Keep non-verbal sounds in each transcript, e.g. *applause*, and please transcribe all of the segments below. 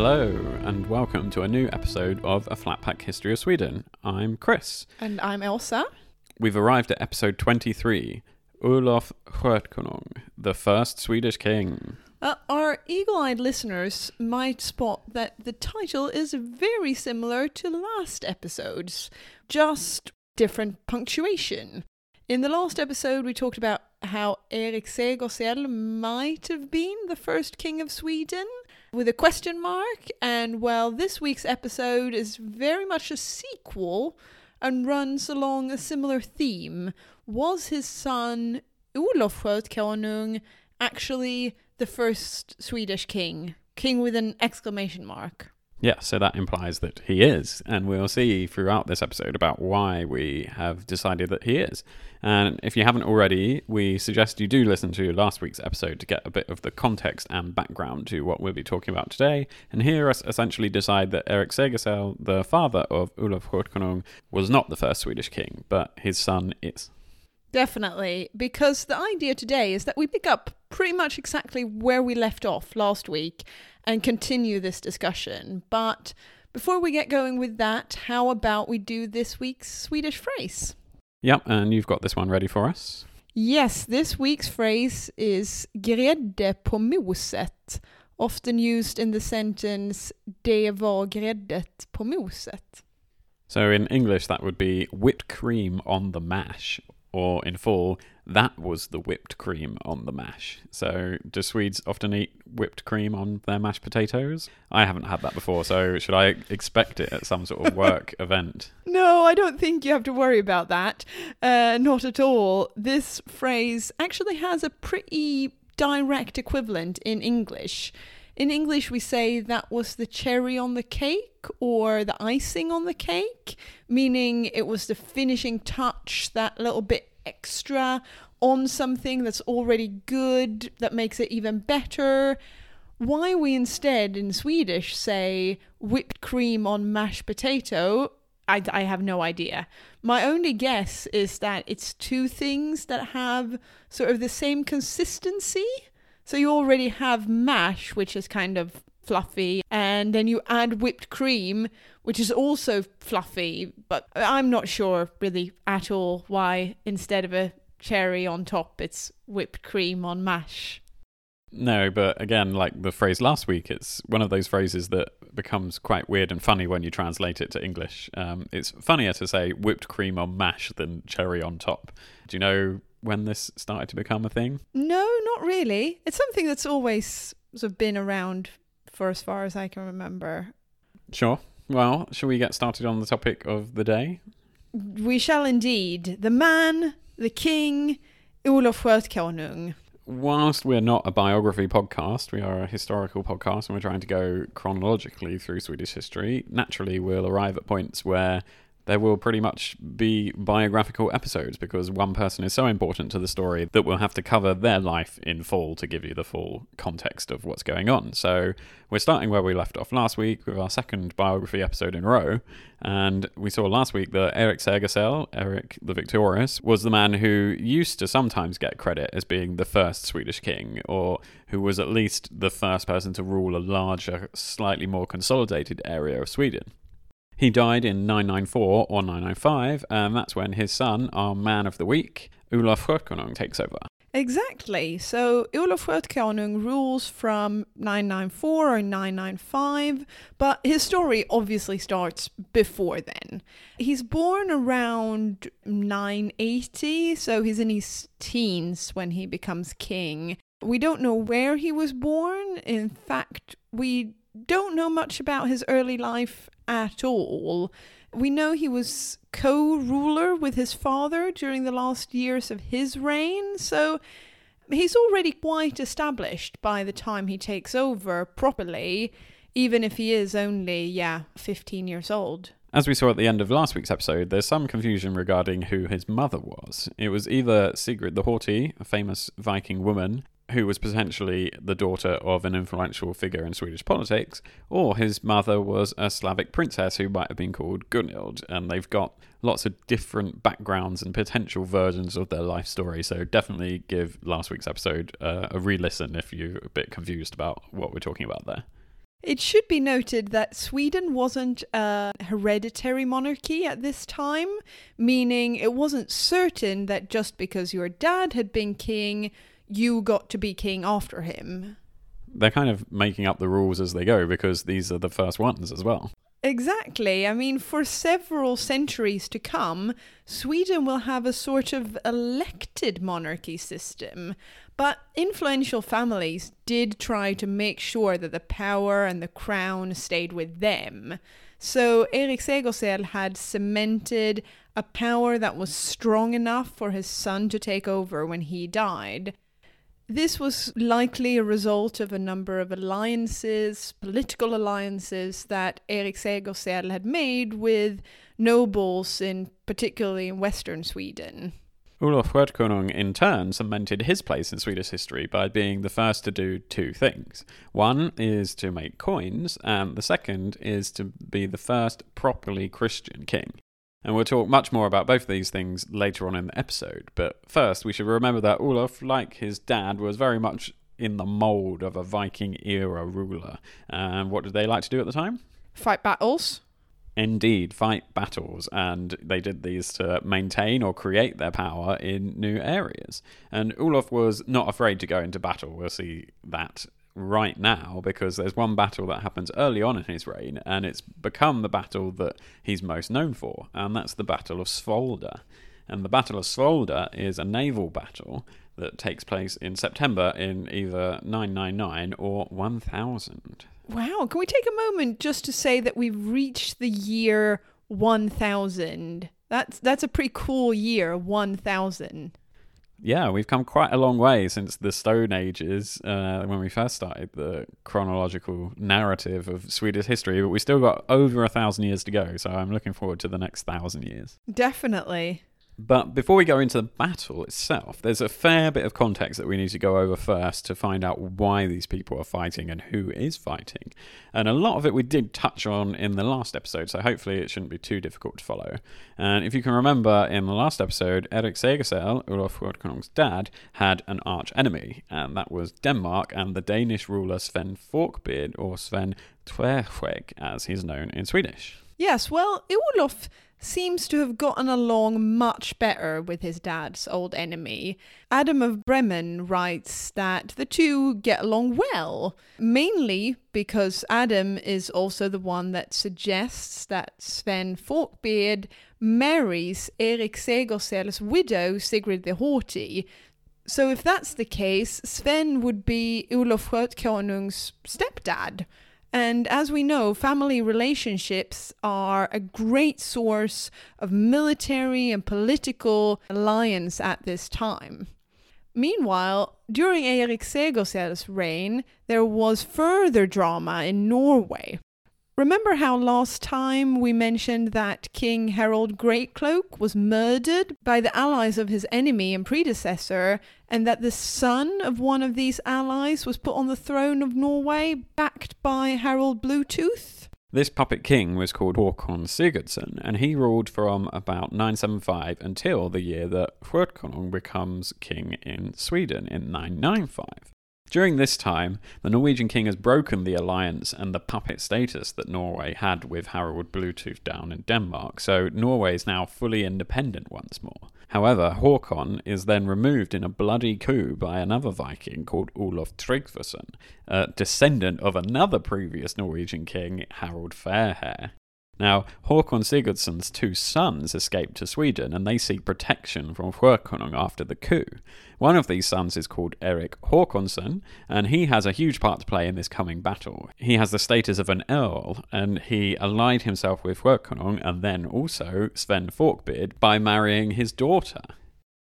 Hello, and welcome to a new episode of A Flat Pack History of Sweden. I'm Chris. And I'm Elsa. We've arrived at episode 23 Olof Skötkonung, the first Swedish king. Uh, our eagle eyed listeners might spot that the title is very similar to last episode's, just different punctuation. In the last episode, we talked about how Erik Segersäll might have been the first king of Sweden with a question mark, and well, this week's episode is very much a sequel and runs along a similar theme. Was his son Olof Skötkonung actually the first Swedish king? King with an exclamation mark. Yeah, so that implies that he is, and we'll see throughout this episode about why we have decided that he is. And if you haven't already, we suggest you do listen to last week's episode to get a bit of the context and background to what we'll be talking about today, and hear us essentially decide that Erik Segersäll, the father of Olof Skötkonung, was not the first Swedish king, but his son is. Definitely, because the idea today is that we pick up pretty much exactly where we left off last week and continue this discussion. But before we get going with that, how about we do this week's Swedish phrase? Yep, and you've got this one ready for us. Yes, this week's phrase is grädde på moset, often used in the sentence det var gräddet på moset. So in English, that would be whipped cream on the mash, or in full, that was the whipped cream on the mash. So, do Swedes often eat whipped cream on their mashed potatoes? I haven't had that before, so should I expect it at some sort of work *laughs* event? No, I don't think you have to worry about that. Uh, not at all. This phrase actually has a pretty direct equivalent in English. In English, we say that was the cherry on the cake or the icing on the cake, meaning it was the finishing touch, that little bit extra on something that's already good, that makes it even better. Why we instead in Swedish say whipped cream on mashed potato, I, I have no idea. My only guess is that it's two things that have sort of the same consistency. So you already have mash, which is kind of fluffy, and then you add whipped cream, which is also fluffy, but I'm not sure really at all why instead of a cherry on top, it's whipped cream on mash. No, but again, like the phrase last week, it's one of those phrases that becomes quite weird and funny when you translate it to English. Um, it's funnier to say whipped cream on mash than cherry on top. Do you know when this started to become a thing? No, not really. It's something that's always sort of been around for as far as I can remember. Sure. Well, shall we get started on the topic of the day? We shall indeed. The man, the king, Olof Skötkonung. Whilst we're not a biography podcast, we are a historical podcast and we're trying to go chronologically through Swedish history. Naturally, we'll arrive at points where there will pretty much be biographical episodes because one person is so important to the story that we'll have to cover their life in full to give you the full context of what's going on. So we're starting where we left off last week with our second biography episode in a row. And we saw last week that Eric Segersäll, Eric the Victorious, was the man who used to sometimes get credit as being the first Swedish king, or who was at least the first person to rule a larger, slightly more consolidated area of Sweden. He died in 994 or 995, and that's when his son, our man of the week, Olof Skötkonung, takes over. Exactly. So Olof Skötkonung rules from 994 or 995, but his story obviously starts before then. He's born around 980, so he's in his teens when he becomes king. We don't know where he was born. In fact, we don't know much about his early life at all. We know he was co ruler with his father during the last years of his reign, so he's already quite established by the time he takes over properly, even if he is only, yeah, 15 years old. As we saw at the end of last week's episode, there's some confusion regarding who his mother was. It was either Sigrid the Haughty, a famous Viking woman, who was potentially the daughter of an influential figure in Swedish politics, or his mother was a Slavic princess who might have been called Gunhild. And they've got lots of different backgrounds and potential versions of their life story. So definitely give last week's episode uh, a re listen if you're a bit confused about what we're talking about there. It should be noted that Sweden wasn't a hereditary monarchy at this time, meaning it wasn't certain that just because your dad had been king, you got to be king after him. They're kind of making up the rules as they go because these are the first ones as well. Exactly. I mean, for several centuries to come, Sweden will have a sort of elected monarchy system. But influential families did try to make sure that the power and the crown stayed with them. So Erik Segersäll had cemented a power that was strong enough for his son to take over when he died. This was likely a result of a number of alliances, political alliances that Erik Segersäll had made with nobles in particularly in western Sweden. Olof Skötkonung in turn cemented his place in Swedish history by being the first to do two things. One is to make coins, and the second is to be the first properly Christian king. And we'll talk much more about both of these things later on in the episode. But first, we should remember that Olaf, like his dad, was very much in the mould of a Viking era ruler. And what did they like to do at the time? Fight battles. Indeed, fight battles, and they did these to maintain or create their power in new areas. And Olaf was not afraid to go into battle. We'll see that right now because there's one battle that happens early on in his reign, and it's become the battle that he's most known for, and that's the Battle of Svolder. And the Battle of Svolder is a naval battle that takes place in September in either 999 or 1000. Wow, can we take a moment just to say that we've reached the year 1000? That's that's a pretty cool year, 1000 yeah, we've come quite a long way since the Stone Ages uh, when we first started the chronological narrative of Swedish history, but we still got over a thousand years to go. So I'm looking forward to the next thousand years. Definitely. But before we go into the battle itself, there's a fair bit of context that we need to go over first to find out why these people are fighting and who is fighting. And a lot of it we did touch on in the last episode, so hopefully it shouldn't be too difficult to follow. And if you can remember, in the last episode, Erik Segersäll, Olof Skötkonung's dad, had an arch enemy, and that was Denmark and the Danish ruler Sven Forkbeard, or Sven Tveskägg, as he's known in Swedish. Yes, well, Olof seems to have gotten along much better with his dad's old enemy. Adam of Bremen writes that the two get along well, mainly because Adam is also the one that suggests that Sven Forkbeard marries Erik Segersäll's widow, Sigrid the Haughty. So if that's the case, Sven would be Olof Skötkonung's stepdad. And as we know, family relationships are a great source of military and political alliance at this time. Meanwhile, during Erik Segersäll's reign, there was further drama in Norway. Remember how last time we mentioned that King Harald Greatcloak was murdered by the allies of his enemy and predecessor, and that the son of one of these allies was put on the throne of Norway, backed by Harald Bluetooth? This puppet king was called Håkon Sigurdsson, and he ruled from about 975 until the year that Skötkonung becomes king in Sweden in 995. During this time, the Norwegian king has broken the alliance and the puppet status that Norway had with Harald Bluetooth down in Denmark, so Norway is now fully independent once more. However, Håkon is then removed in a bloody coup by another Viking called Olaf Tryggvason, a descendant of another previous Norwegian king, Harald Fairhair. Now, Håkon Sigurdsson's two sons escaped to Sweden and they seek protection from Skötkonung after the coup. One of these sons is called Erik Håkonsson, and he has a huge part to play in this coming battle. He has the status of an earl, and he allied himself with Skötkonung and then also Sven Forkbeard by marrying his daughter.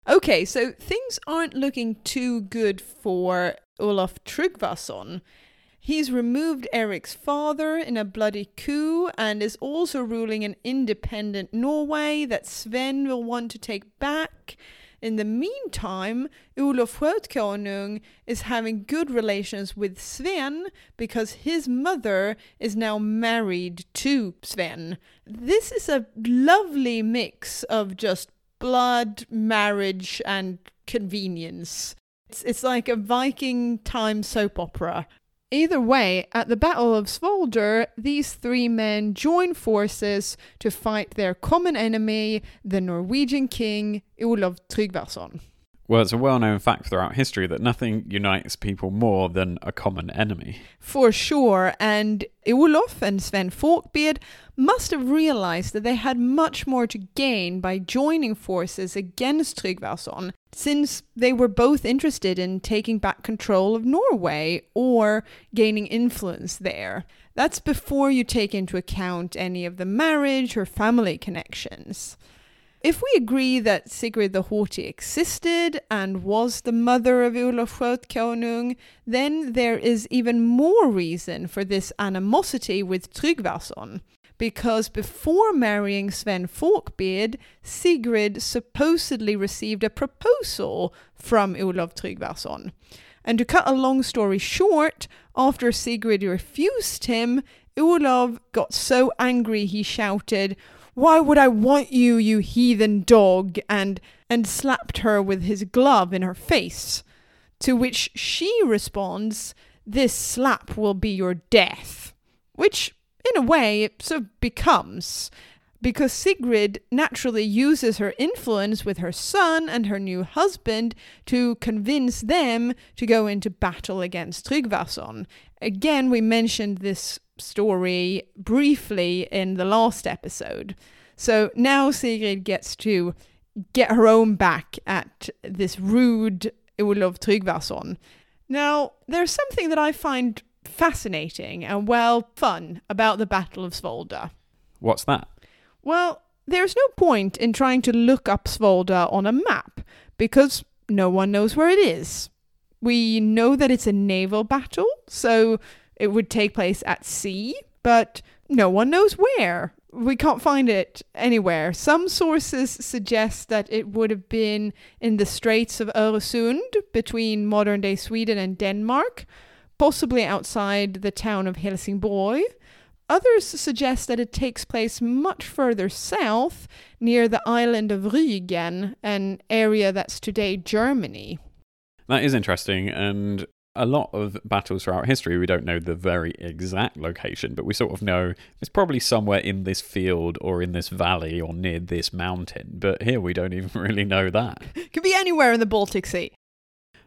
Okay, so things aren't looking too good for Olaf Tryggvason. He's removed Eric's father in a bloody coup and is also ruling an independent Norway that Sven will want to take back. In the meantime, Olof Skötkonung is having good relations with Sven because his mother is now married to Sven. This is a lovely mix of just blood, marriage, and convenience. It's, it's like a Viking time soap opera Either way, at the Battle of Svolder, these three men join forces to fight their common enemy, the Norwegian king Olav Tryggvason. Well, it's a well known fact throughout history that nothing unites people more than a common enemy. For sure, and Olof and Sven Forkbeard must have realized that they had much more to gain by joining forces against Tryggvason, since they were both interested in taking back control of Norway or gaining influence there. That's before you take into account any of the marriage or family connections. If we agree that Sigrid the Haughty existed and was the mother of Olof Konung, then there is even more reason for this animosity with Tryggvason. Because before marrying Sven Forkbeard, Sigrid supposedly received a proposal from Olof Tryggvason. And to cut a long story short, after Sigrid refused him, Olav got so angry he shouted, why would I want you, you heathen dog? and and slapped her with his glove in her face. To which she responds, This slap will be your death. Which, in a way, it sort of becomes. Because Sigrid naturally uses her influence with her son and her new husband to convince them to go into battle against Tryggvason. Again, we mentioned this story briefly in the last episode. So now Sigrid gets to get her own back at this rude Olof Tryggvason. Now, there's something that I find fascinating and, well, fun about the Battle of Svolder. What's that? Well, there's no point in trying to look up Svolder on a map because no one knows where it is. We know that it's a naval battle, so it would take place at sea, but no one knows where. We can't find it anywhere. Some sources suggest that it would have been in the Straits of Öresund between modern day Sweden and Denmark, possibly outside the town of Helsingborg. Others suggest that it takes place much further south, near the island of Rügen, an area that's today Germany. That is interesting, and a lot of battles throughout history, we don't know the very exact location, but we sort of know it's probably somewhere in this field or in this valley or near this mountain. But here we don't even *laughs* really know that. Could be anywhere in the Baltic Sea.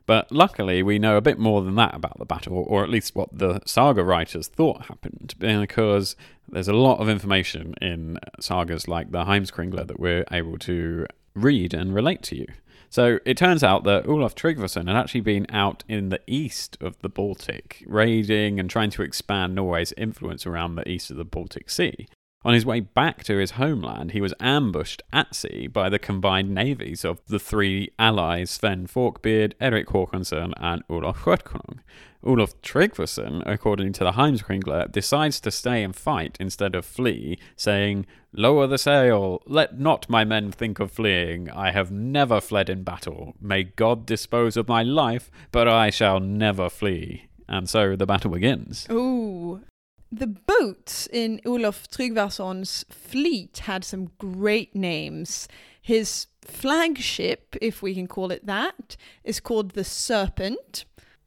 But luckily, we know a bit more than that about the battle, or at least what the saga writers thought happened, because there's a lot of information in sagas like the Heimskringla that we're able to read and relate to you. So it turns out that Olaf Tryggvason had actually been out in the east of the Baltic, raiding and trying to expand Norway's influence around the east of the Baltic Sea. On his way back to his homeland, he was ambushed at sea by the combined navies of the three allies Sven Forkbeard, Erik Håkonsson, and Olof Skötkonung. Olof Tryggvason, according to the Heimskringla, decides to stay and fight instead of flee, saying, Lower the sail, let not my men think of fleeing. I have never fled in battle. May God dispose of my life, but I shall never flee. And so the battle begins. Ooh. The boats in Olof Tryggvason's fleet had some great names. His flagship, if we can call it that, is called the Serpent.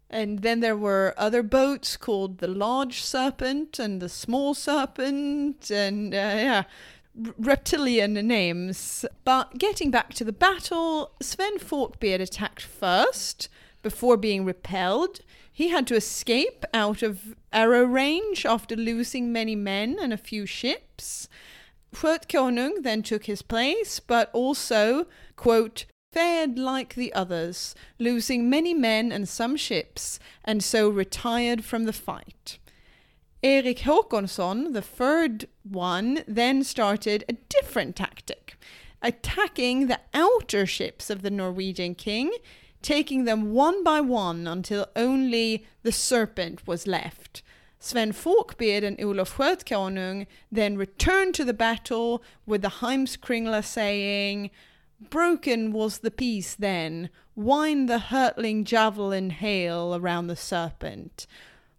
And then there were other boats called the Large Serpent and the Small Serpent, and uh, yeah, reptilian names. But getting back to the battle, Sven Forkbeard attacked first before being repelled. He had to escape out of arrow range after losing many men and a few ships. Skötkonung then took his place, but also, quote, fared like the others, losing many men and some ships, and so retired from the fight. Erik Håkonsson, the third one, then started a different tactic, attacking the outer ships of the Norwegian king, taking them one by one until only the serpent was left. Sven Forkbeard and Olof Skötkonung then returned to the battle with the Heimskringla saying, Broken was the peace then, wind the hurtling javelin hail around the serpent.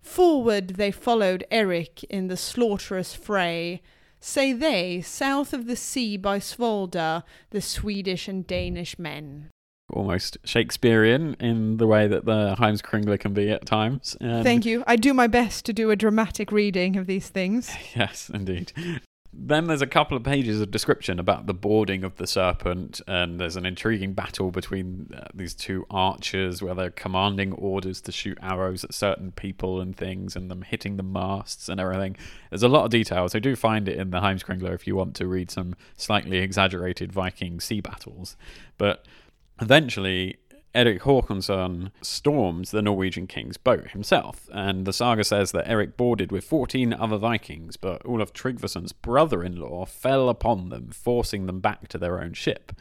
Forward they followed Eric in the slaughterous fray, say they, south of the sea by Svolda, the Swedish and Danish men. Almost Shakespearean in the way that the Heimskringla can be at times. And Thank you. I do my best to do a dramatic reading of these things. *laughs* Yes, indeed. Then there's a couple of pages of description about the boarding of the serpent, and there's an intriguing battle between uh, these two archers where they're commanding orders to shoot arrows at certain people and things, and them hitting the masts and everything. There's a lot of detail, so do find it in the Heimskringla if you want to read some slightly exaggerated Viking sea battles. But eventually, Eric Håkonsson storms the Norwegian king's boat himself, and the saga says that Eric boarded with 14 other Vikings, but Olaf Tryggvason's brother in law fell upon them, forcing them back to their own ship.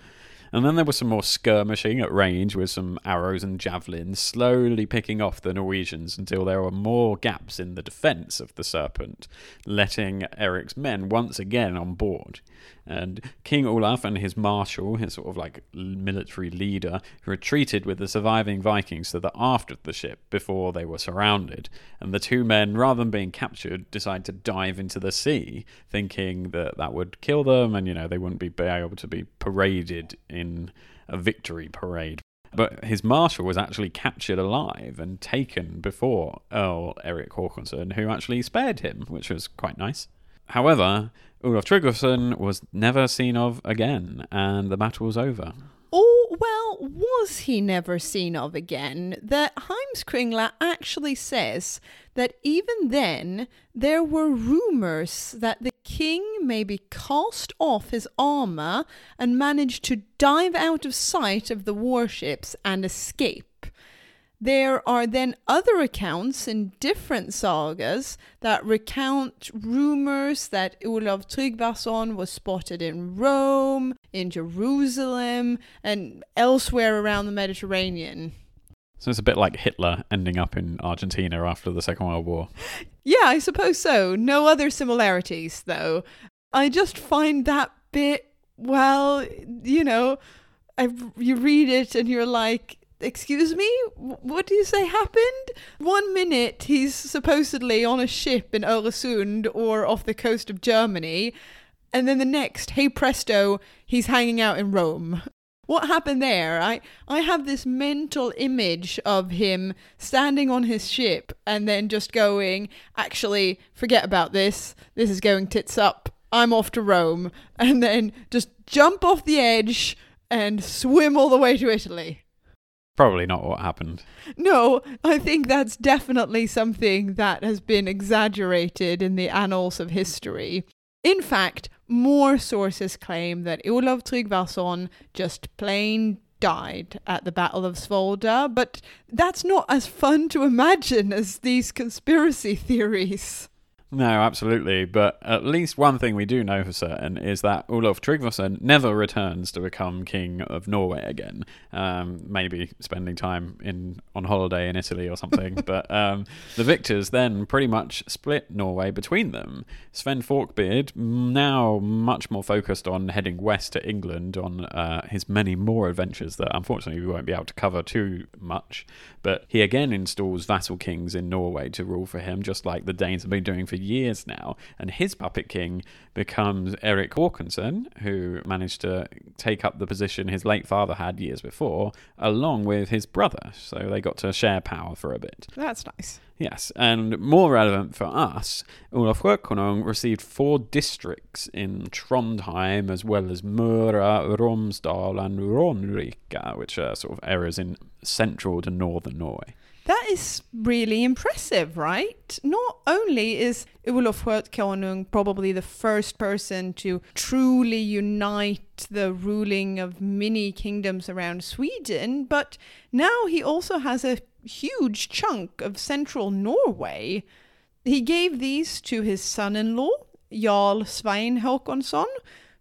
And then there was some more skirmishing at range with some arrows and javelins, slowly picking off the Norwegians until there were more gaps in the defence of the Serpent, letting Eric's men once again on board. And King Olaf and his marshal, his sort of like military leader, retreated with the surviving Vikings to the aft of the ship before they were surrounded. And the two men, rather than being captured, decide to dive into the sea, thinking that that would kill them and, you know, they wouldn't be able to be paraded in a victory parade. But his marshal was actually captured alive and taken before Earl Eric Håkonsson, who actually spared him, which was quite nice. However, Olaf Tryggvason was never seen of again, and the battle was over. Oh, well, was he never seen of again? The Heimskringla actually says that even then there were rumors that the king maybe cast off his armor and managed to dive out of sight of the warships and escape. There are then other accounts in different sagas that recount rumors that Olav Tryggvason was spotted in Rome, in Jerusalem, and elsewhere around the Mediterranean. So it's a bit like Hitler ending up in Argentina after the Second World War. Yeah, I suppose so. No other similarities, though. I just find that bit, well, you know, I, you read it and you're like, excuse me? What do you say happened? One minute he's supposedly on a ship in Öresund or off the coast of Germany and then the next hey presto he's hanging out in Rome. What happened there? I i have this mental image of him standing on his ship and then just going actually forget about this. This is going tits up. I'm off to rome. *laughs* And then just jump off the edge and swim all the way to italy Probably not what happened. No, I think that's definitely something that has been exaggerated in the annals of history. In fact, more sources claim that Olav Tryggvason just plain died at the Battle of Svolda, but that's not as fun to imagine as these conspiracy theories. No, absolutely. But at least one thing we do know for certain is that Olaf Tryggvason never returns to become king of Norway again. Um, maybe spending time in on holiday in Italy or something. *laughs* but um, the victors then pretty much split Norway between them. Sven Forkbeard, now much more focused on heading west to England on uh, his many more adventures that unfortunately we won't be able to cover too much. But he again installs vassal kings in Norway to rule for him, just like the Danes have been doing for years now. And his puppet king becomes Eric Håkonsson, who managed to take up the position his late father had years before, along with his brother. So they got to share power for a bit. That's nice. Yes, and more relevant for us, Olaf Skötkonung received four districts in Trondheim, as well as Møre, Romsdal, and Romerike, which are sort of areas in central to northern Norway. That is really impressive, right? Not only is Olof Konung probably the first person to truly unite the ruling of many kingdoms around Sweden, but now he also has a huge chunk of central Norway. He gave these to his son in law, Jarl Svein Håkonsson,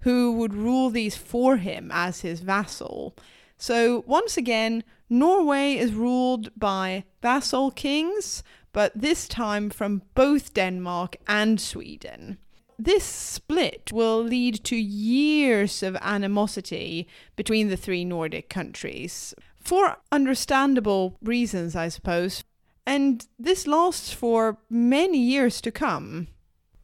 who would rule these for him as his vassal. So, once again, Norway is ruled by vassal kings, but this time from both Denmark and Sweden. This split will lead to years of animosity between the three Nordic countries, for understandable reasons, I suppose. And this lasts for many years to come.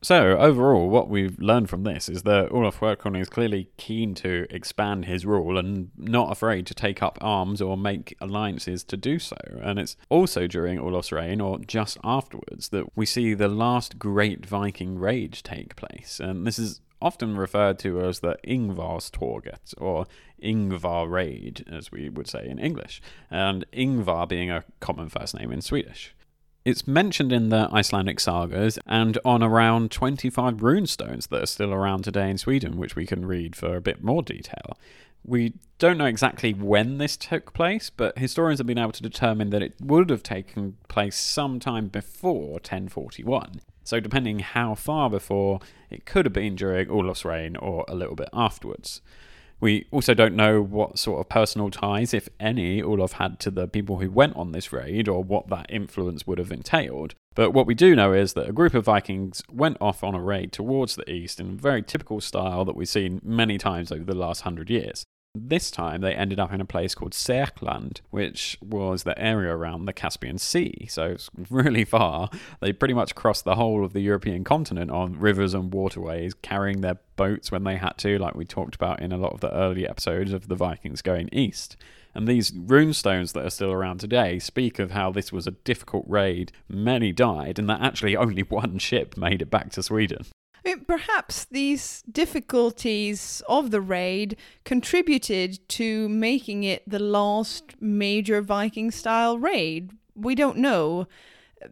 So, overall, what we've learned from this is that Olaf Håkon is clearly keen to expand his rule and not afraid to take up arms or make alliances to do so. And it's also during Olaf's reign, or just afterwards, that we see the last great Viking raid take place. And this is often referred to as the Ingvarståget, or Ingvar raid, as we would say in English, and Ingvar being a common first name in Swedish. It's mentioned in the Icelandic sagas and on around 25 runestones that are still around today in Sweden, which we can read for a bit more detail. We don't know exactly when this took place, but historians have been able to determine that it would have taken place sometime before 1041. So, depending how far before, it could have been during Olaf's reign or a little bit afterwards. We also don't know what sort of personal ties, if any, Olaf had to the people who went on this raid or what that influence would have entailed. But what we do know is that a group of Vikings went off on a raid towards the east in a very typical style that we've seen many times over the last hundred years. This time they ended up in a place called Serkland, which was the area around the Caspian Sea. So it's really far. They pretty much crossed the whole of the European continent on rivers and waterways, carrying their boats when they had to, like we talked about in a lot of the early episodes of the Vikings going east. And these runestones that are still around today speak of how this was a difficult raid, many died, and that actually only *laughs* one ship made it back to Sweden. I mean, perhaps these difficulties of the raid contributed to making it the last major Viking style raid. We don't know.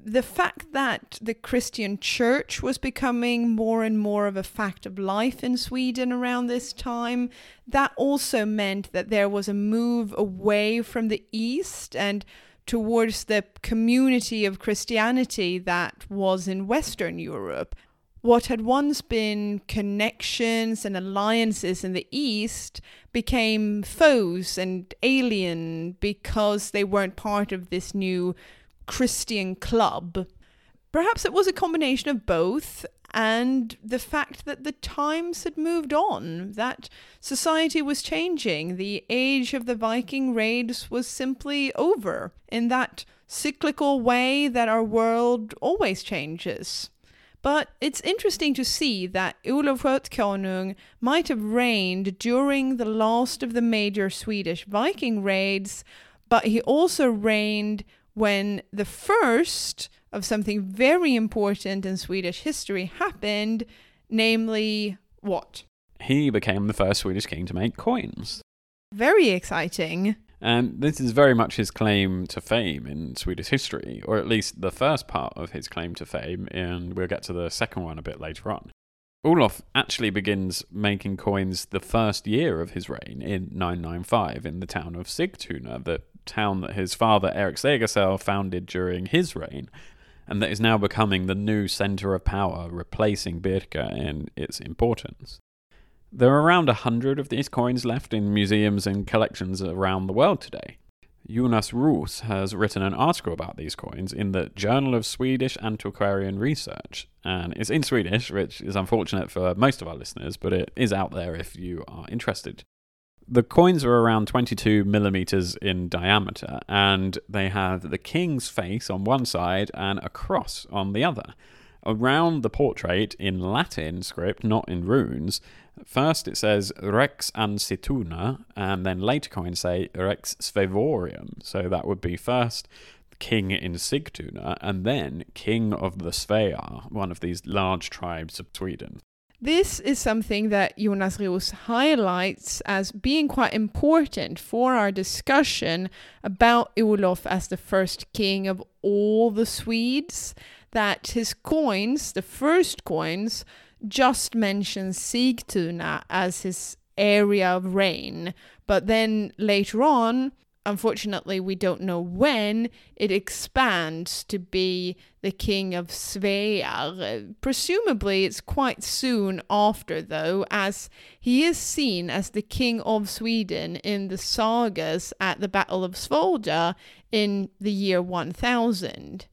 The fact that the Christian church was becoming more and more of a fact of life in Sweden around this time, that also meant that there was a move away from the East and towards the community of Christianity that was in Western Europe what had once been connections and alliances in the East became foes and alien because they weren't part of this new Christian club. Perhaps it was a combination of both, and the fact that the times had moved on, that society was changing, the age of the Viking raids was simply over in that cyclical way that our world always changes. But it's interesting to see that Olof Konung might have reigned during the last of the major Swedish Viking raids, but he also reigned when the first of something very important in Swedish history happened, namely what? He became the first Swedish king to make coins. Very exciting. And this is very much his claim to fame in Swedish history, or at least the first part of his claim to fame, and we'll get to the second one a bit later on. Olof actually begins making coins the first year of his reign in 995 in the town of Sigtuna, the town that his father Erik Segersäll founded during his reign, and that is now becoming the new centre of power, replacing Birka in its importance. There are around a hundred of these coins left in museums and collections around the world today. Jonas Roos has written an article about these coins in the Journal of Swedish Antiquarian Research, and it's in Swedish, which is unfortunate for most of our listeners, but it is out there if you are interested. The coins are around 22 millimeters in diameter, and they have the king's face on one side and a cross on the other. Around the portrait, in Latin script, not in runes, First it says Rex Ansituna, and then later coins say Rex Svevorum. So that would be first king in Sigtuna, and then king of the Svea, one of these large tribes of Sweden. This is something that Jonas Roos highlights as being quite important for our discussion about Olof as the first king of all the Swedes. That his coins, the first coins, just mentions Sigtuna as his area of reign, but then later on, unfortunately, we don't know when, it expands to be the king of Svea. Presumably, it's quite soon after, though, as he is seen as the king of Sweden in the sagas at the Battle of Svolda in the year 1000.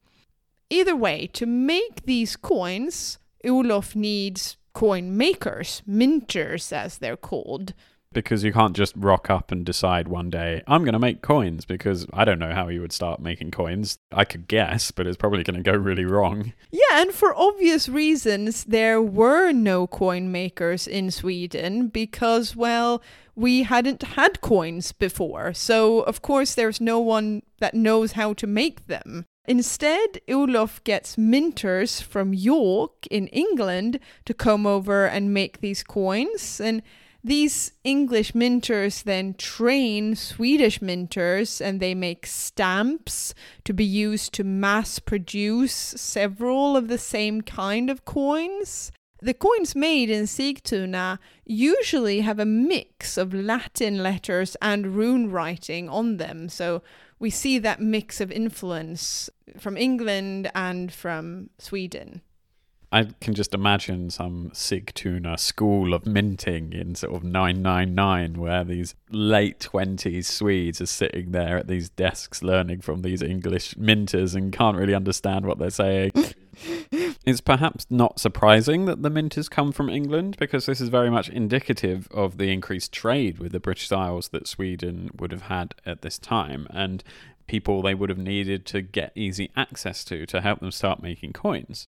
Either way, to make these coins, Olof needs coin makers, minters as they're called. because you can't just rock up and decide one day I'm going to make coins because I don't know how you would start making coins. I could guess, but it's probably going to go really wrong. Yeah, and for obvious reasons, there were no coin makers in Sweden because, well, we hadn't had coins before. So, of course, there's no one that knows how to make them. Instead, Olof gets minters from York in England to come over and make these coins. And these English minters then train Swedish minters and they make stamps to be used to mass produce several of the same kind of coins. The coins made in Sigtuna usually have a mix of Latin letters and rune writing on them, so we see that mix of influence from England and from Sweden. I can just imagine some Sigtuna school of minting in sort of 999 where these late 20s Swedes are sitting there at these desks learning from these English minters and can't really understand what they're saying. *laughs* it's perhaps not surprising that the minters come from England because this is very much indicative of the increased trade with the British Isles that Sweden would have had at this time and people they would have needed to get easy access to to help them start making coins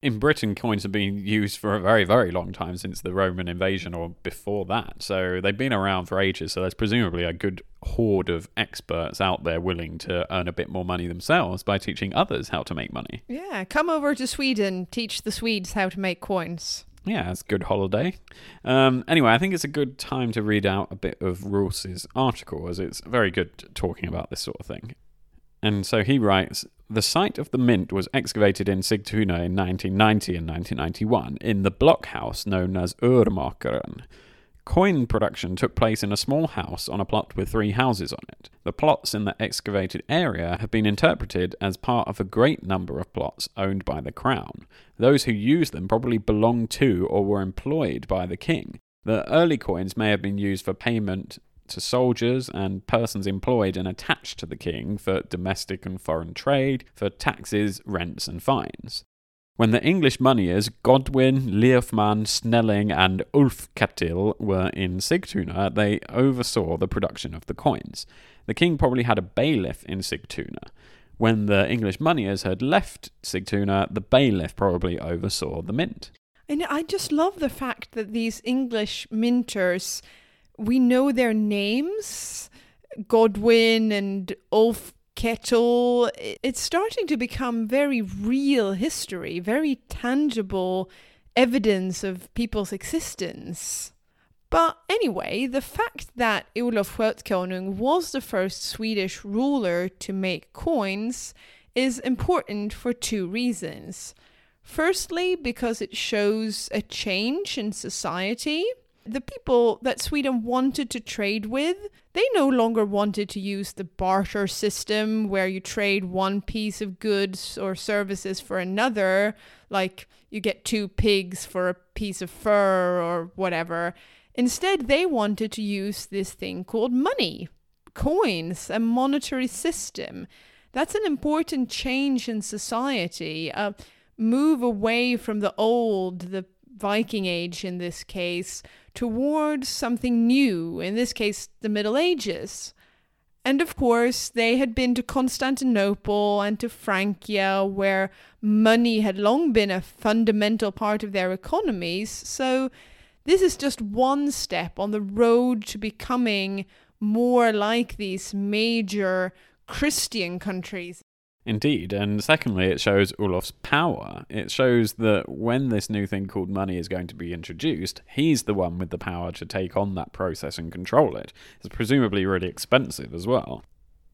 in Britain, coins have been used for a very, very long time since the Roman invasion or before that. So they've been around for ages. So there's presumably a good horde of experts out there willing to earn a bit more money themselves by teaching others how to make money. Yeah, come over to Sweden, teach the Swedes how to make coins. Yeah, it's a good holiday. Um, anyway, I think it's a good time to read out a bit of Roos's article, as it's very good talking about this sort of thing. And so he writes The site of the mint was excavated in Sigtuna in 1990 and 1991 in the blockhouse known as Urmakaren. Coin production took place in a small house on a plot with three houses on it. The plots in the excavated area have been interpreted as part of a great number of plots owned by the crown. Those who used them probably belonged to or were employed by the king. The early coins may have been used for payment to soldiers and persons employed and attached to the king for domestic and foreign trade, for taxes, rents, and fines. When the English moneyers Godwin, Leofman, Snelling, and Ulfketil were in Sigtuna, they oversaw the production of the coins. The king probably had a bailiff in Sigtuna. When the English moneyers had left Sigtuna, the bailiff probably oversaw the mint. And I just love the fact that these English minters we know their names Godwin and Ulf Kettle. It's starting to become very real history, very tangible evidence of people's existence. But anyway, the fact that Olof Skötkonung was the first Swedish ruler to make coins is important for two reasons. Firstly, because it shows a change in society the people that Sweden wanted to trade with, they no longer wanted to use the barter system where you trade one piece of goods or services for another, like you get two pigs for a piece of fur or whatever. Instead, they wanted to use this thing called money, coins, a monetary system. That's an important change in society. A move away from the old, the Viking Age in this case, towards something new, in this case, the Middle Ages. And of course, they had been to Constantinople and to Francia, where money had long been a fundamental part of their economies. So, this is just one step on the road to becoming more like these major Christian countries. Indeed, and secondly, it shows Olof's power. It shows that when this new thing called money is going to be introduced, he's the one with the power to take on that process and control it. It's presumably really expensive as well.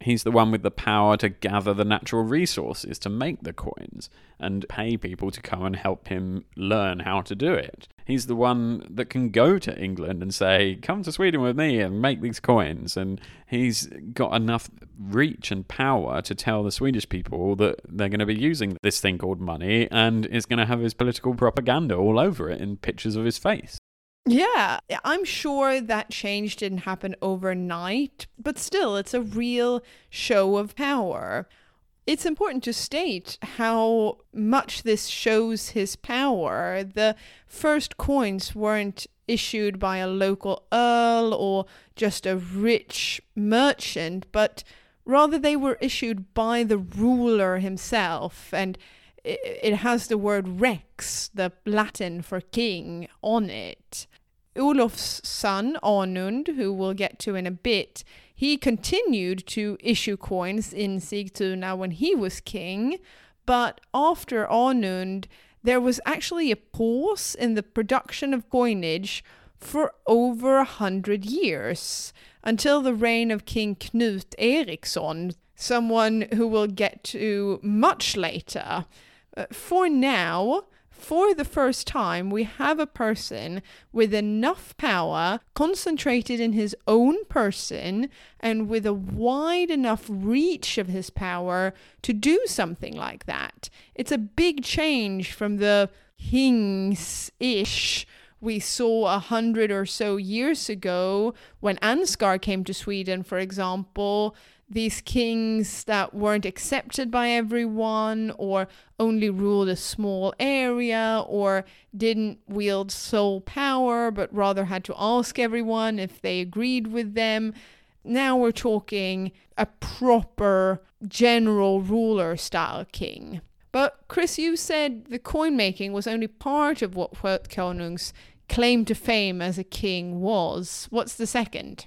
He's the one with the power to gather the natural resources to make the coins and pay people to come and help him learn how to do it. He's the one that can go to England and say, Come to Sweden with me and make these coins. And he's got enough reach and power to tell the Swedish people that they're going to be using this thing called money and is going to have his political propaganda all over it in pictures of his face. Yeah, I'm sure that change didn't happen overnight, but still, it's a real show of power. It's important to state how much this shows his power. The first coins weren't issued by a local earl or just a rich merchant, but rather they were issued by the ruler himself. And it has the word rex, the Latin for king, on it. Olof's son, Anund, who we'll get to in a bit, he continued to issue coins in Sigtuna when he was king, but after Anund, there was actually a pause in the production of coinage for over a hundred years until the reign of King Knut Eriksson, someone who we'll get to much later. Uh, for now, for the first time, we have a person with enough power concentrated in his own person and with a wide enough reach of his power to do something like that. It's a big change from the kings ish we saw a hundred or so years ago when Ansgar came to Sweden, for example, these kings that weren't accepted by everyone or only ruled a small area or didn't wield sole power but rather had to ask everyone if they agreed with them. Now we're talking a proper general ruler style king. But Chris, you said the coin making was only part of what Konung's claim to fame as a king was. What's the second?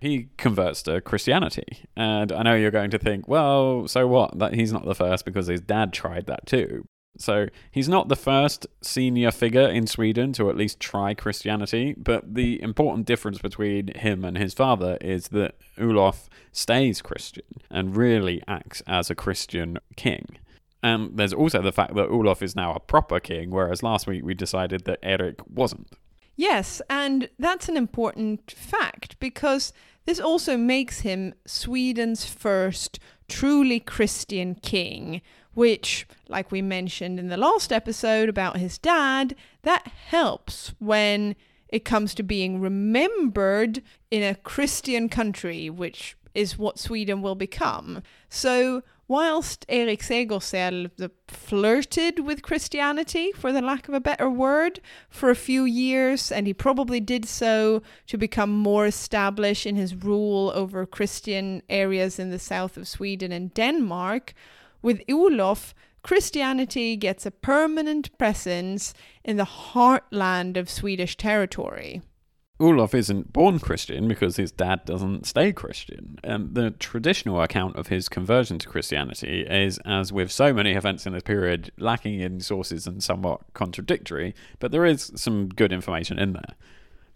He converts to Christianity. And I know you're going to think, well, so what? That he's not the first because his dad tried that too. So he's not the first senior figure in Sweden to at least try Christianity, but the important difference between him and his father is that Olof stays Christian and really acts as a Christian king. And there's also the fact that Olof is now a proper king, whereas last week we decided that Eric wasn't. Yes, and that's an important fact because this also makes him Sweden's first truly Christian king, which, like we mentioned in the last episode about his dad, that helps when it comes to being remembered in a Christian country, which is what Sweden will become. So whilst Erik Segersäll flirted with Christianity, for the lack of a better word, for a few years, and he probably did so to become more established in his rule over Christian areas in the south of Sweden and Denmark, with Olof, Christianity gets a permanent presence in the heartland of Swedish territory. Olof isn't born Christian because his dad doesn't stay Christian. And the traditional account of his conversion to Christianity is, as with so many events in this period, lacking in sources and somewhat contradictory, but there is some good information in there.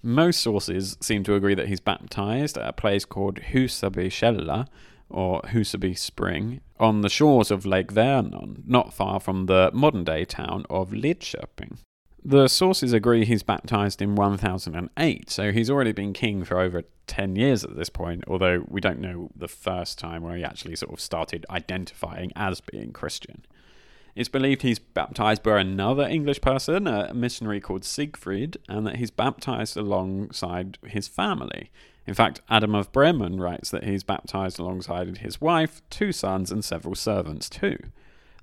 Most sources seem to agree that he's baptized at a place called Husaby Källa, or Husaby Spring, on the shores of Lake Vänern, not far from the modern day town of Lidköping. The sources agree he's baptized in 1008, so he's already been king for over 10 years at this point, although we don't know the first time where he actually sort of started identifying as being Christian. It's believed he's baptized by another English person, a missionary called Siegfried, and that he's baptized alongside his family. In fact, Adam of Bremen writes that he's baptized alongside his wife, two sons, and several servants too.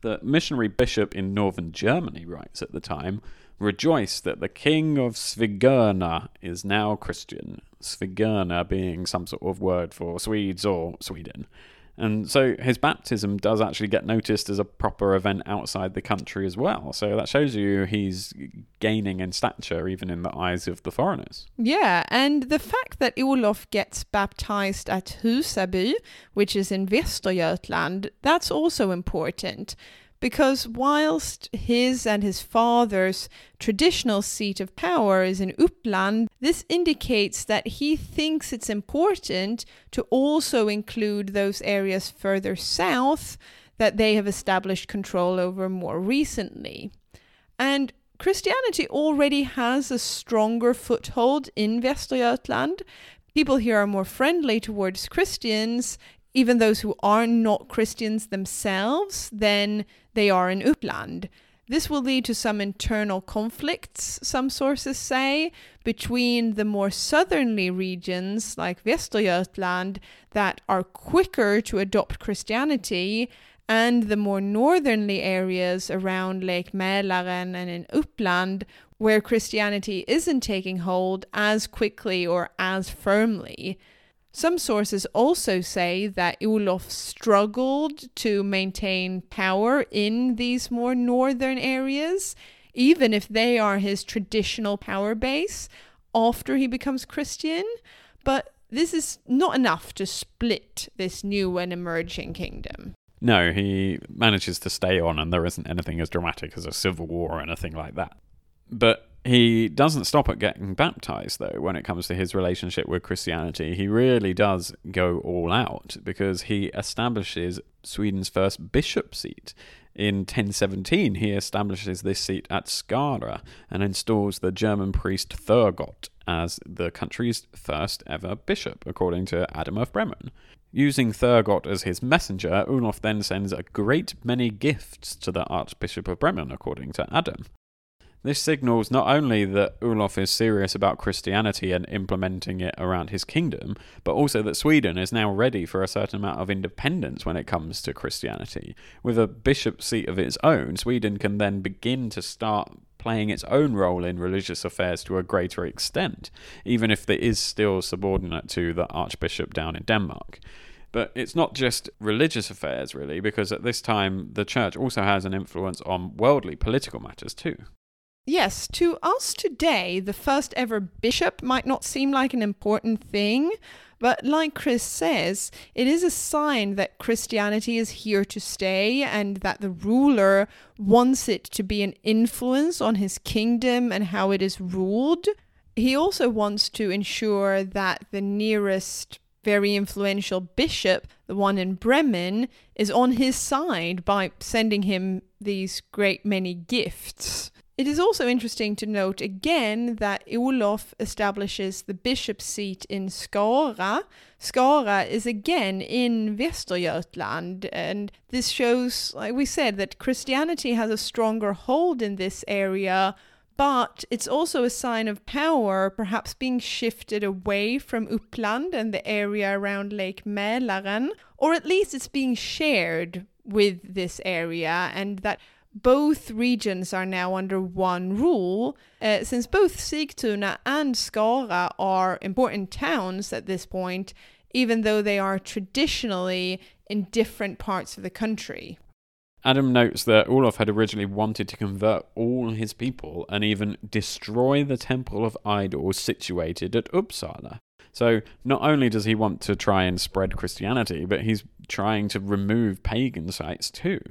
The missionary bishop in northern Germany writes at the time Rejoice that the king of Svigurna is now Christian. Svigurna being some sort of word for Swedes or Sweden. And so his baptism does actually get noticed as a proper event outside the country as well. So that shows you he's gaining in stature even in the eyes of the foreigners. Yeah, and the fact that Olof gets baptized at Husaby, which is in Västergötland, that's also important because whilst his and his father's traditional seat of power is in Uppland, this indicates that he thinks it's important to also include those areas further south that they have established control over more recently. And Christianity already has a stronger foothold in Västergötland. People here are more friendly towards Christians, even those who are not Christians themselves, then they are in Uppland. This will lead to some internal conflicts, some sources say, between the more southerly regions like Västergötland that are quicker to adopt Christianity and the more northerly areas around Lake Mälaren and in Uppland, where Christianity isn't taking hold as quickly or as firmly. Some sources also say that Olof struggled to maintain power in these more northern areas, even if they are his traditional power base after he becomes Christian. But this is not enough to split this new and emerging kingdom. No, he manages to stay on, and there isn't anything as dramatic as a civil war or anything like that. But he doesn't stop at getting baptized, though, when it comes to his relationship with Christianity. He really does go all out because he establishes Sweden's first bishop seat. In 1017, he establishes this seat at Skara and installs the German priest Thurgot as the country's first ever bishop, according to Adam of Bremen. Using Thurgot as his messenger, Olof then sends a great many gifts to the Archbishop of Bremen, according to Adam. This signals not only that Olof is serious about Christianity and implementing it around his kingdom, but also that Sweden is now ready for a certain amount of independence when it comes to Christianity. With a bishop seat of its own, Sweden can then begin to start playing its own role in religious affairs to a greater extent, even if it is still subordinate to the archbishop down in Denmark. But it's not just religious affairs, really, because at this time the church also has an influence on worldly political matters too. Yes, to us today, the first ever bishop might not seem like an important thing, but like Chris says, it is a sign that Christianity is here to stay and that the ruler wants it to be an influence on his kingdom and how it is ruled. He also wants to ensure that the nearest very influential bishop, the one in Bremen, is on his side by sending him these great many gifts. It is also interesting to note again that Olof establishes the bishop's seat in Skara. Skara is again in Västergötland, and this shows, like we said, that Christianity has a stronger hold in this area, but it's also a sign of power, perhaps being shifted away from Uppland and the area around Lake Mälaren, or at least it's being shared with this area, and that both regions are now under one rule, uh, since both Sigtuna and Skara are important towns at this point, even though they are traditionally in different parts of the country. Adam notes that Olaf had originally wanted to convert all his people and even destroy the temple of idols situated at Uppsala. So not only does he want to try and spread Christianity, but he's trying to remove pagan sites too.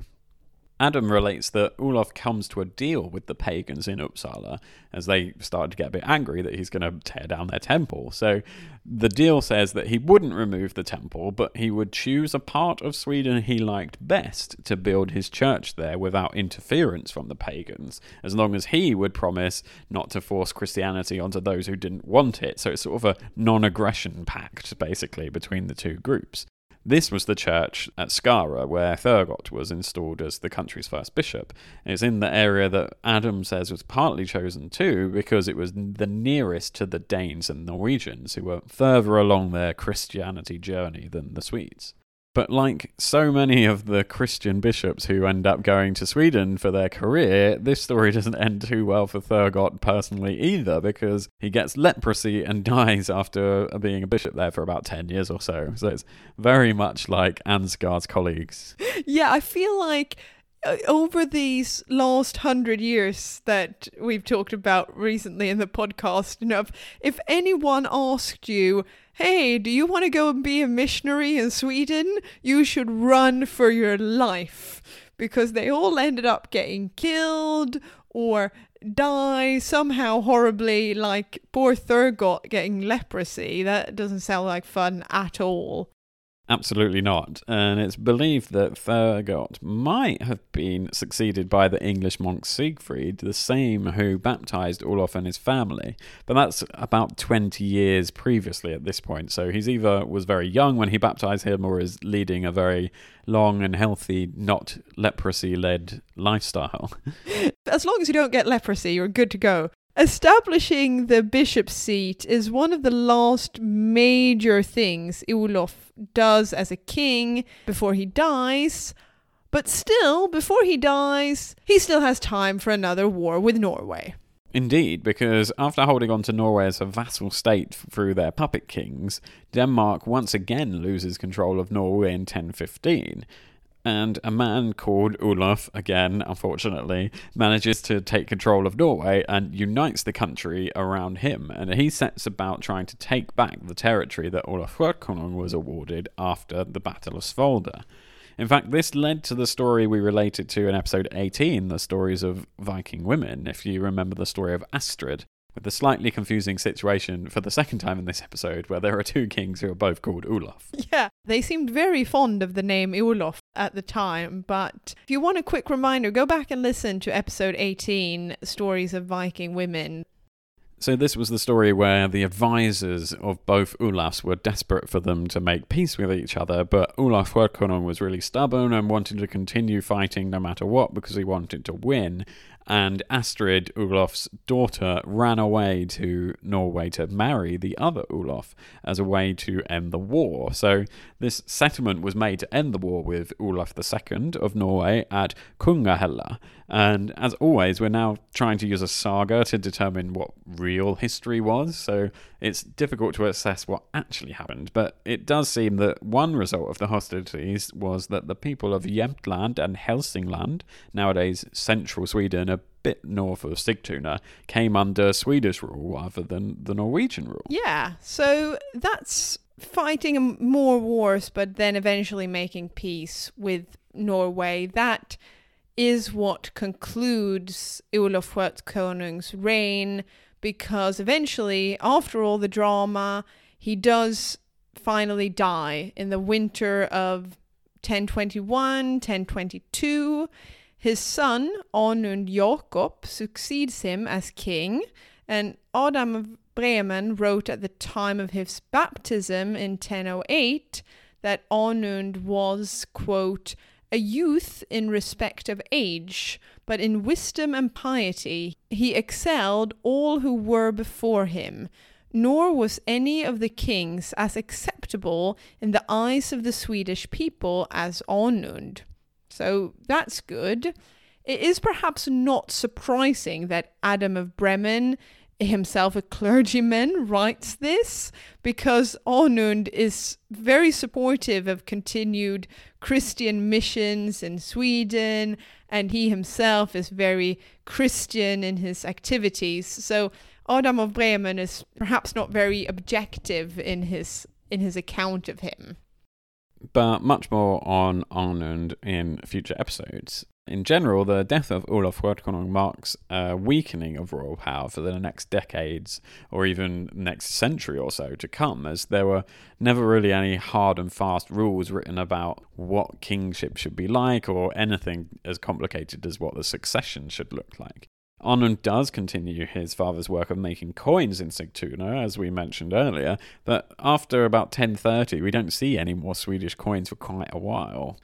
Adam relates that Olof comes to a deal with the pagans in Uppsala as they start to get a bit angry that he's going to tear down their temple. So the deal says that he wouldn't remove the temple, but he would choose a part of Sweden he liked best to build his church there without interference from the pagans, as long as he would promise not to force Christianity onto those who didn't want it. So it's sort of a non aggression pact, basically, between the two groups. This was the church at Skara where Thurgot was installed as the country's first bishop. It's in the area that Adam says was partly chosen too because it was the nearest to the Danes and Norwegians who were further along their Christianity journey than the Swedes. But like so many of the Christian bishops who end up going to Sweden for their career, this story doesn't end too well for Thurgot personally either, because he gets leprosy and *laughs* dies after being a bishop there for about 10 years or so. So it's very much like Ansgar's colleagues. Yeah, I feel like uh, over these last hundred years that we've talked about recently in the podcast, you know, if, if anyone asked you, hey, do you want to go and be a missionary in Sweden? You should run for your life because they all ended up getting killed or die somehow horribly, like poor Thurgot getting leprosy. That doesn't sound like fun at all. Absolutely not. And it's believed that Thurgot might have been succeeded by the English monk Siegfried, the same who baptized Olaf and his family. But that's about 20 years previously at this point. So he's either was very young when he baptized him or is leading a very long and healthy, not leprosy led lifestyle. *laughs* as long as you don't get leprosy, you're good to go. Establishing the bishop's seat is one of the last major things Olof does as a king before he dies. But still, before he dies, he still has time for another war with Norway. Indeed, because after holding on to Norway as a vassal state through their puppet kings, Denmark once again loses control of Norway in 1015. And a man called Olaf, again, unfortunately, manages to take control of Norway and unites the country around him. And he sets about trying to take back the territory that Olaf Skötkonung was awarded after the Battle of Svolder. In fact, this led to the story we related to in episode 18, the stories of Viking women, if you remember the story of Astrid, with the slightly confusing situation for the second time in this episode where there are two kings who are both called Olaf. *laughs* Yeah, they seemed very fond of the name Olaf at the time, but if you want a quick reminder, go back and listen to episode 18, Stories of Viking Women. So this was the story where the advisors of both Olafs were desperate for them to make peace with each other, but Olaf Skötkonung was really stubborn and wanted to continue fighting no matter what because he wanted to win. And Astrid, Olaf's daughter, ran away to Norway to marry the other Olaf as a way to end the war. So this settlement was made to end the war with Olaf II of Norway at Kungahella. And as always, we're now trying to use a saga to determine what real history was, so it's difficult to assess what actually happened. But it does seem that one result of the hostilities was that the people of Jämtland and Helsingland, nowadays central Sweden, a bit north of Sigtuna, came under Swedish rule rather than the Norwegian rule. Yeah, so that's fighting more wars, but then eventually making peace with Norway. That is what concludes Olof Konung's reign because eventually, after all the drama, he does finally die in the winter of 1021, 1022. His son, Onund Jakob, succeeds him as king, and Adam of Bremen wrote at the time of his baptism in 1008 that Onund was, quote, a youth in respect of age, but in wisdom and piety he excelled all who were before him, nor was any of the kings as acceptable in the eyes of the Swedish people as Onund. So that's good. It is perhaps not surprising that Adam of Bremen himself a clergyman writes this because Onund is very supportive of continued Christian missions in Sweden and he himself is very Christian in his activities. So Adam of Bremen is perhaps not very objective in his in his account of him. But much more on Onund in future episodes. In general, the death of Olaf Skötkonung marks a weakening of royal power for the next decades or even next century or so to come, as there were never really any hard and fast rules written about what kingship should be like or anything as complicated as what the succession should look like. Onund does continue his father's work of making coins in Sigtuna, as we mentioned earlier, but after about 1030, we don't see any more Swedish coins for quite a while.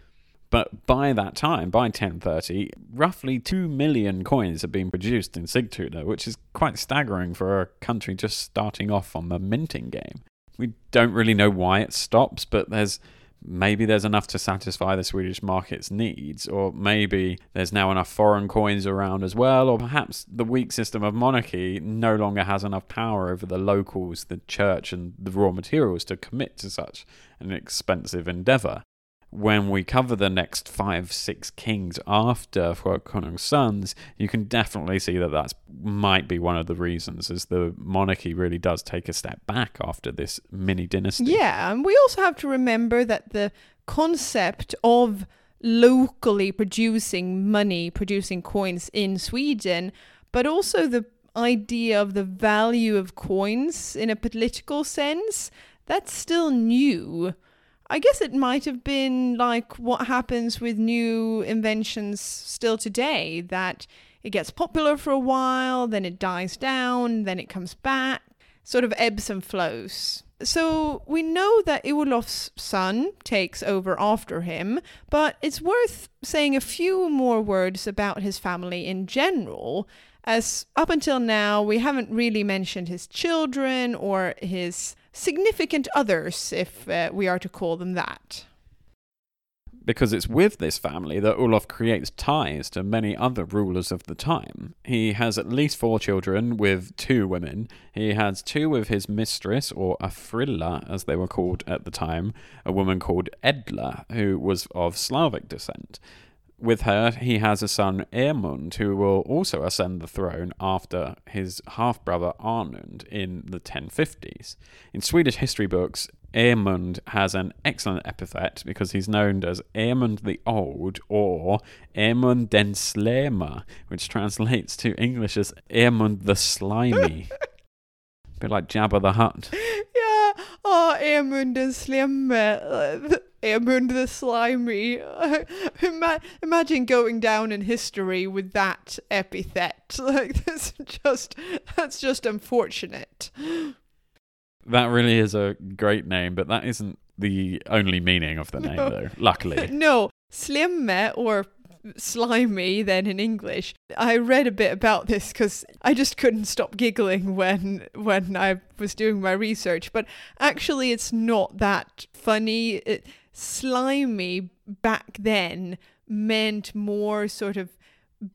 But by that time, by 1030, roughly 2 million coins have been produced in Sigtuna, which is quite staggering for a country just starting off on the minting game. We don't really know why it stops, but there's maybe there's enough to satisfy the Swedish market's needs, or maybe there's now enough foreign coins around as well, or perhaps the weak system of monarchy no longer has enough power over the locals, the church, and the raw materials to commit to such an expensive endeavour when we cover the next five, six kings after Skötkonung's sons, you can definitely see that that might be one of the reasons, as the monarchy really does take a step back after this mini dynasty. Yeah, and we also have to remember that the concept of locally producing money, producing coins in Sweden, but also the idea of the value of coins in a political sense, that's still new. I guess it might have been like what happens with new inventions still today that it gets popular for a while, then it dies down, then it comes back, sort of ebbs and flows. So we know that Olof's son takes over after him, but it's worth saying a few more words about his family in general, as up until now we haven't really mentioned his children or his significant others, if uh, we are to call them that. because it's with this family that Olaf creates ties to many other rulers of the time. He has at least four children with two women. He has two with his mistress, or a frilla as they were called at the time, a woman called Edla, who was of Slavic descent. With her, he has a son, Emund, who will also ascend the throne after his half brother Anund in the 1050s. In Swedish history books, Emund has an excellent epithet because he's known as Emund the Old or Emund den Slemme, which translates to English as Emund the Slimy. a *laughs* bit like Jabba the Hutt. Yeah, oh, Emund den Slemme. *laughs* Emund the Slimy. *laughs* Ima- imagine going down in history with that epithet. *laughs* Like that's just that's just unfortunate. That really is a great name, but that isn't the only meaning of the *laughs* name, No. though. Luckily, no, Slemme or slimy then in English. I read a bit about this because I just couldn't stop giggling when when I was doing my research. But actually, it's not that funny. It, slimy back then meant more sort of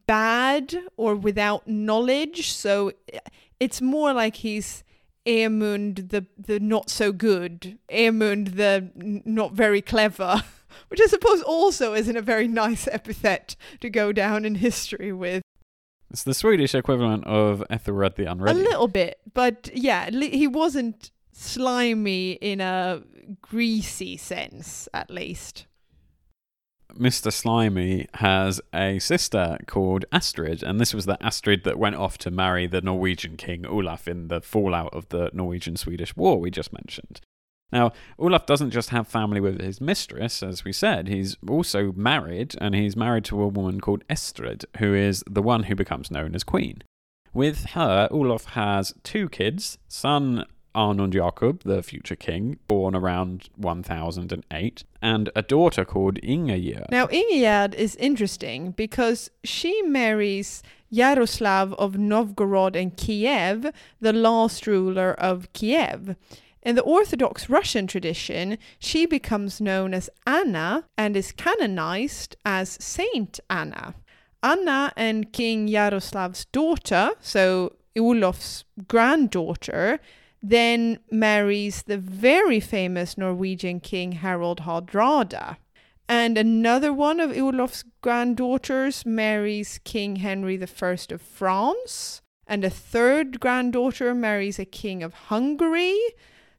bad or without knowledge. So it's more like he's Emund the the not so good, Emund the not very clever, *laughs* which I suppose also isn't a very nice *laughs* epithet to go down in history with. it's the Swedish equivalent of Ethelred the Unready. A little bit, but yeah, he wasn't slimy in a greasy sense, at least. Mr. Slimy has a sister called Astrid, and this was the Astrid that went off to marry the Norwegian king Olaf in the fallout of the Norwegian Swedish War we just mentioned. Now, Olaf doesn't just have family with his mistress, as we said, he's also married, and he's married to a woman called Estrid, who is the one who becomes known as Queen. With her, Olaf has two kids, son Anund Jakob, the future king, born around 1008, and a daughter called Ingegerd. Now, Ingegerd is interesting because she marries Yaroslav of Novgorod and Kiev, the last ruler of Kiev. In the Orthodox Russian tradition, she becomes known as Anna and is canonized as Saint Anna. Anna and King Yaroslav's daughter, so Olof's granddaughter, then marries the very famous Norwegian king Harald Hardrada. And another one of Olof's granddaughters marries King Henry I of France. And a third granddaughter marries a king of Hungary.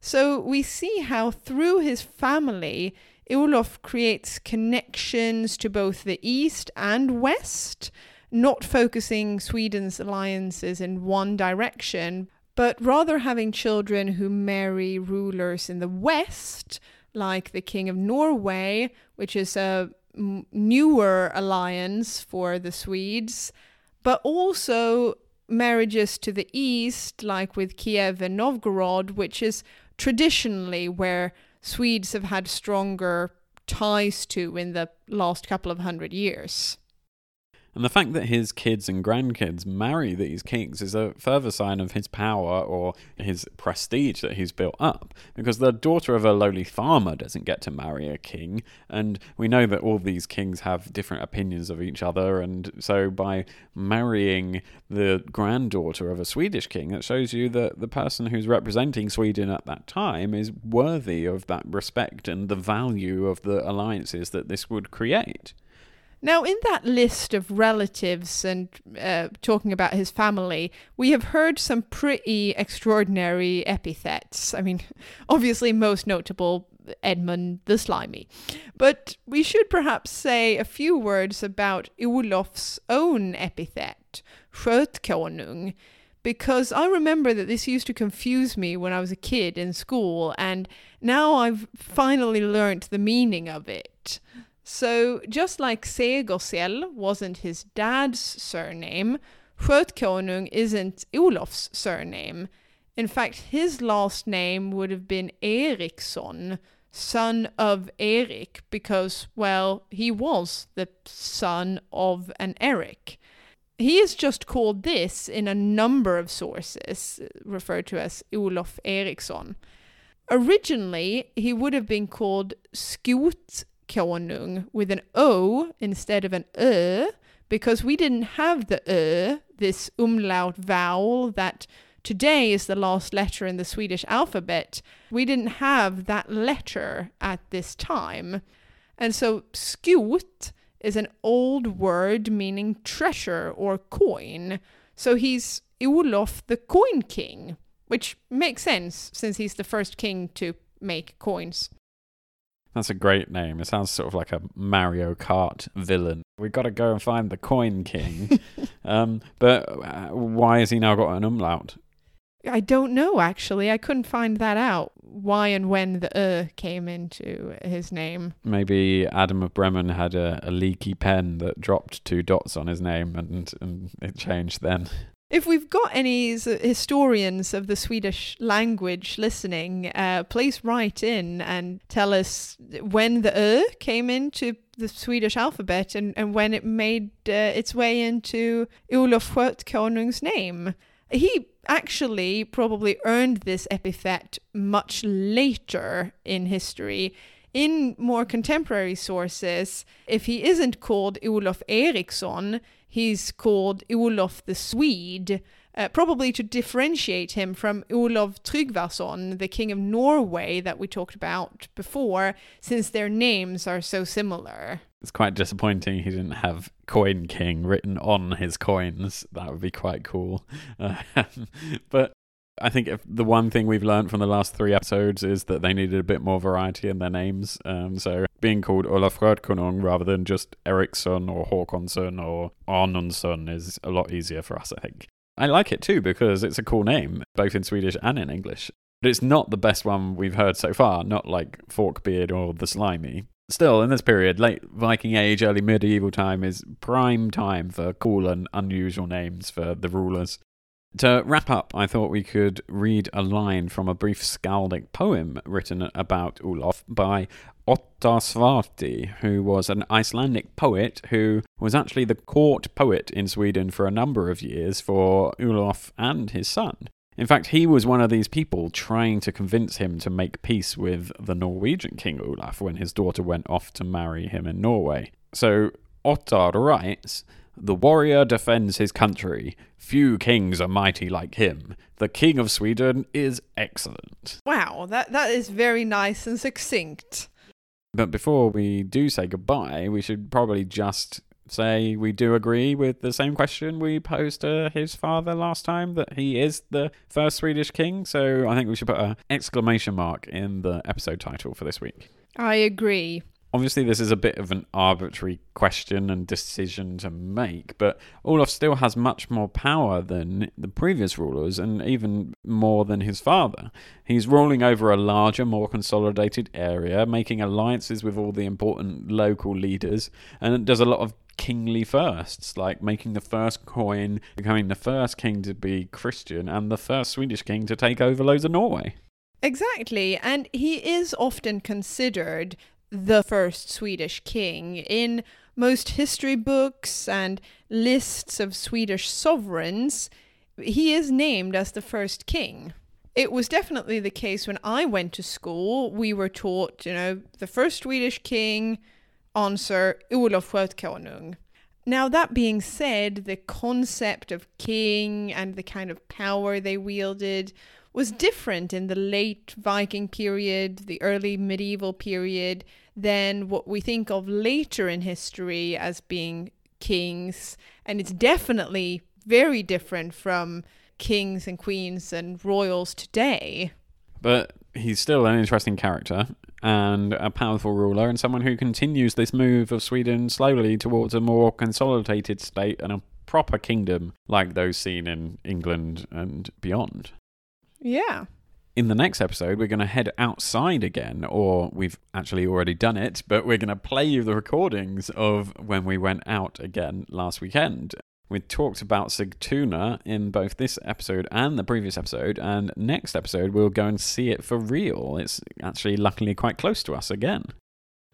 So we see how through his family, Olof creates connections to both the east and west, not focusing Sweden's alliances in one direction, but rather having children who marry rulers in the west, like the King of Norway, which is a m- newer alliance for the Swedes, but also marriages to the east, like with Kiev and Novgorod, which is traditionally where Swedes have had stronger ties to in the last couple of hundred years. And the fact that his kids and grandkids marry these kings is a further sign of his power or his prestige that he's built up. Because the daughter of a lowly farmer doesn't get to marry a king, and we know that all these kings have different opinions of each other, and so by marrying the granddaughter of a Swedish king, it shows you that the person who's representing Sweden at that time is worthy of that respect and the value of the alliances that this would create. Now, in that list of relatives and uh, talking about his family, we have heard some pretty extraordinary epithets. I mean, *laughs* obviously, most notable Edmund the Slimy. But we should perhaps say a few words about Olof's own epithet, Skötkonung, because I remember that this used to confuse me when I was a kid in school, and now I've finally learnt the meaning of it. So, just like Segersäll wasn't his dad's surname, Skötkonung isn't Olof's surname. In fact, his last name would have been Eriksson, son of Erik, because, well, he was the son of an Erik. He is just called this in a number of sources, referred to as Olof Eriksson. Originally, he would have been called Skot konung with an O instead of an Ö because we didn't have the Ö, this umlaut vowel that today is the last letter in the Swedish alphabet. We didn't have that letter at this time. And so skot is an old word meaning treasure or coin. So he's Olof the Coin King, which makes sense since he's the first king to make coins. That's a great name. It sounds sort of like a Mario Kart villain. We've got to go and find the Coin King. *laughs* um, but uh, why has he now got an umlaut? I don't know actually. I couldn't find that out. Why and when the uh came into his name. Maybe Adam of Bremen had a, a leaky pen that dropped two dots on his name and, and it changed then. *laughs* If we've got any historians of the Swedish language listening, uh, please write in and tell us when the ö came into the Swedish alphabet and, and when it made uh, its way into Olof Skötkonung's name. He actually probably earned this epithet much later in history. In more contemporary sources, if he isn't called Olof Eriksson, he's called Olof the Swede, uh, probably to differentiate him from Olof Tryggvason, the king of Norway that we talked about before, since their names are so similar. It's quite disappointing he didn't have Coin King written on his coins. That would be quite cool. Uh, *laughs* but I think if the one thing we've learned from the last three episodes is that they needed a bit more variety in their names. Um, so being called Olaf Skötkonung rather than just Eriksson or Håkonsson or Arnonsson is a lot easier for us, I think. I like it too because it's a cool name, both in Swedish and in English. But it's not the best one we've heard so far, not like Forkbeard or The Slimy. Still, in this period, late Viking Age, early medieval time is prime time for cool and unusual names for the rulers. To wrap up, I thought we could read a line from a brief skaldic poem written about Olaf by Ottar Svarti, who was an Icelandic poet who was actually the court poet in Sweden for a number of years for Olaf and his son. In fact, he was one of these people trying to convince him to make peace with the Norwegian King Olaf when his daughter went off to marry him in Norway. So Ottar writes, The warrior defends his country. Few kings are mighty like him. The King of Sweden is excellent. Wow, that, that is very nice and succinct. But before we do say goodbye, we should probably just say we do agree with the same question we posed to his father last time that he is the first Swedish king. So I think we should put an exclamation mark in the episode title for this week. I agree. Obviously, this is a bit of an arbitrary question and decision to make, but Olaf still has much more power than the previous rulers and even more than his father. He's ruling over a larger, more consolidated area, making alliances with all the important local leaders, and does a lot of kingly firsts, like making the first coin, becoming the first king to be Christian, and the first Swedish king to take over loads of Norway. Exactly, and he is often considered the first Swedish king. In most history books and lists of Swedish sovereigns, he is named as the first king. It was definitely the case when I went to school. We were taught, you know, the first Swedish king, answer Olof Skötkonung. Now, that being said, the concept of king and the kind of power they wielded was different in the late Viking period, the early medieval period, than what we think of later in history as being kings. And it's definitely very different from kings and queens and royals today. But he's still an interesting character and a powerful ruler, and someone who continues this move of Sweden slowly towards a more consolidated state and a proper kingdom like those seen in England and beyond. Yeah. In the next episode, we're going to head outside again, or we've actually already done it, but we're going to play you the recordings of when we went out again last weekend. We talked about Sigtuna in both this episode and the previous episode, and next episode we'll go and see it for real. It's actually luckily quite close to us again.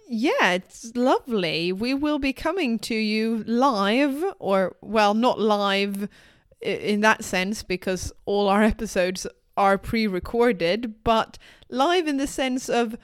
Yeah, it's lovely. We will be coming to you live, or, well, not live in that sense, because all our episodes are pre recorded, but live in the sense of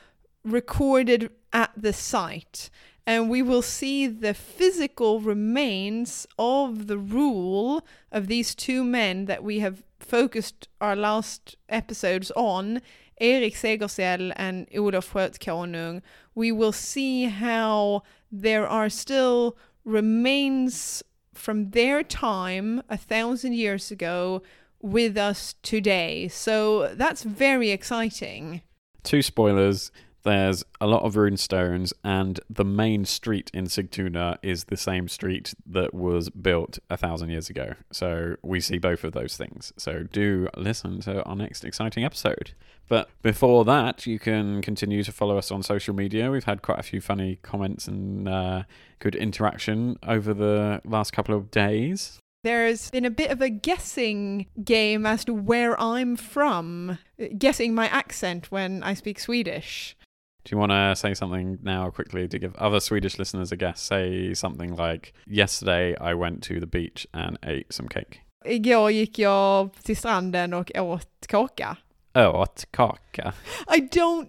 recorded at the site. And we will see the physical remains of the rule of these two men that we have focused our last episodes on, Erik Segersäll and Olof Skötkonung. We will see how there are still remains from their time a thousand years ago with us today. So that's very exciting. Two spoilers. There's a lot of rune stones, and the main street in Sigtuna is the same street that was built a thousand years ago. So we see both of those things. So do listen to our next exciting episode. But before that, you can continue to follow us on social media. We've had quite a few funny comments and uh, good interaction over the last couple of days. There's been a bit of a guessing game as to where I'm from, guessing my accent when I speak Swedish. Do you want to say something now quickly to give other Swedish listeners a guess? Say something like, Yesterday I went to the beach and ate some cake. Igår gick jag till stranden och åt kaka. Oh, åt kaka. I don't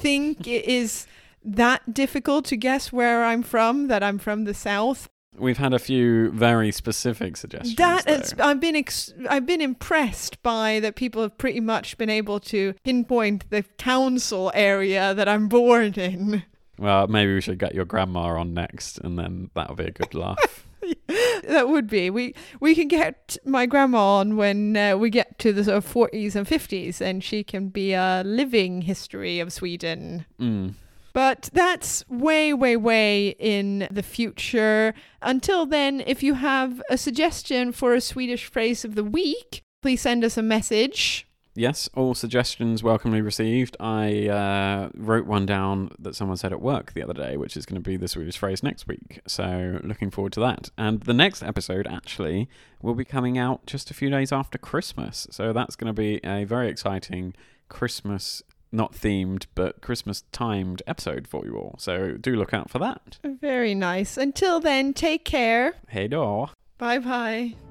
think it is that difficult to guess where I'm from, that I'm from the south. We've had a few very specific suggestions. That is, I've been ex- I've been impressed by that people have pretty much been able to pinpoint the council area that I'm born in. Well, maybe we should get your grandma on next, and then that'll be a good laugh. *laughs* that would be we we can get my grandma on when uh, we get to the sort of 40s and 50s and she can be a living history of Sweden. Mm. But that's way, way, way in the future. Until then, if you have a suggestion for a Swedish phrase of the week, please send us a message. Yes, all suggestions welcomely received. I uh, wrote one down that someone said at work the other day, which is going to be the Swedish phrase next week. So, looking forward to that. And the next episode actually will be coming out just a few days after Christmas. So, that's going to be a very exciting Christmas, not themed, but Christmas timed episode for you all. So, do look out for that. Very nice. Until then, take care. Hey, då. Bye bye.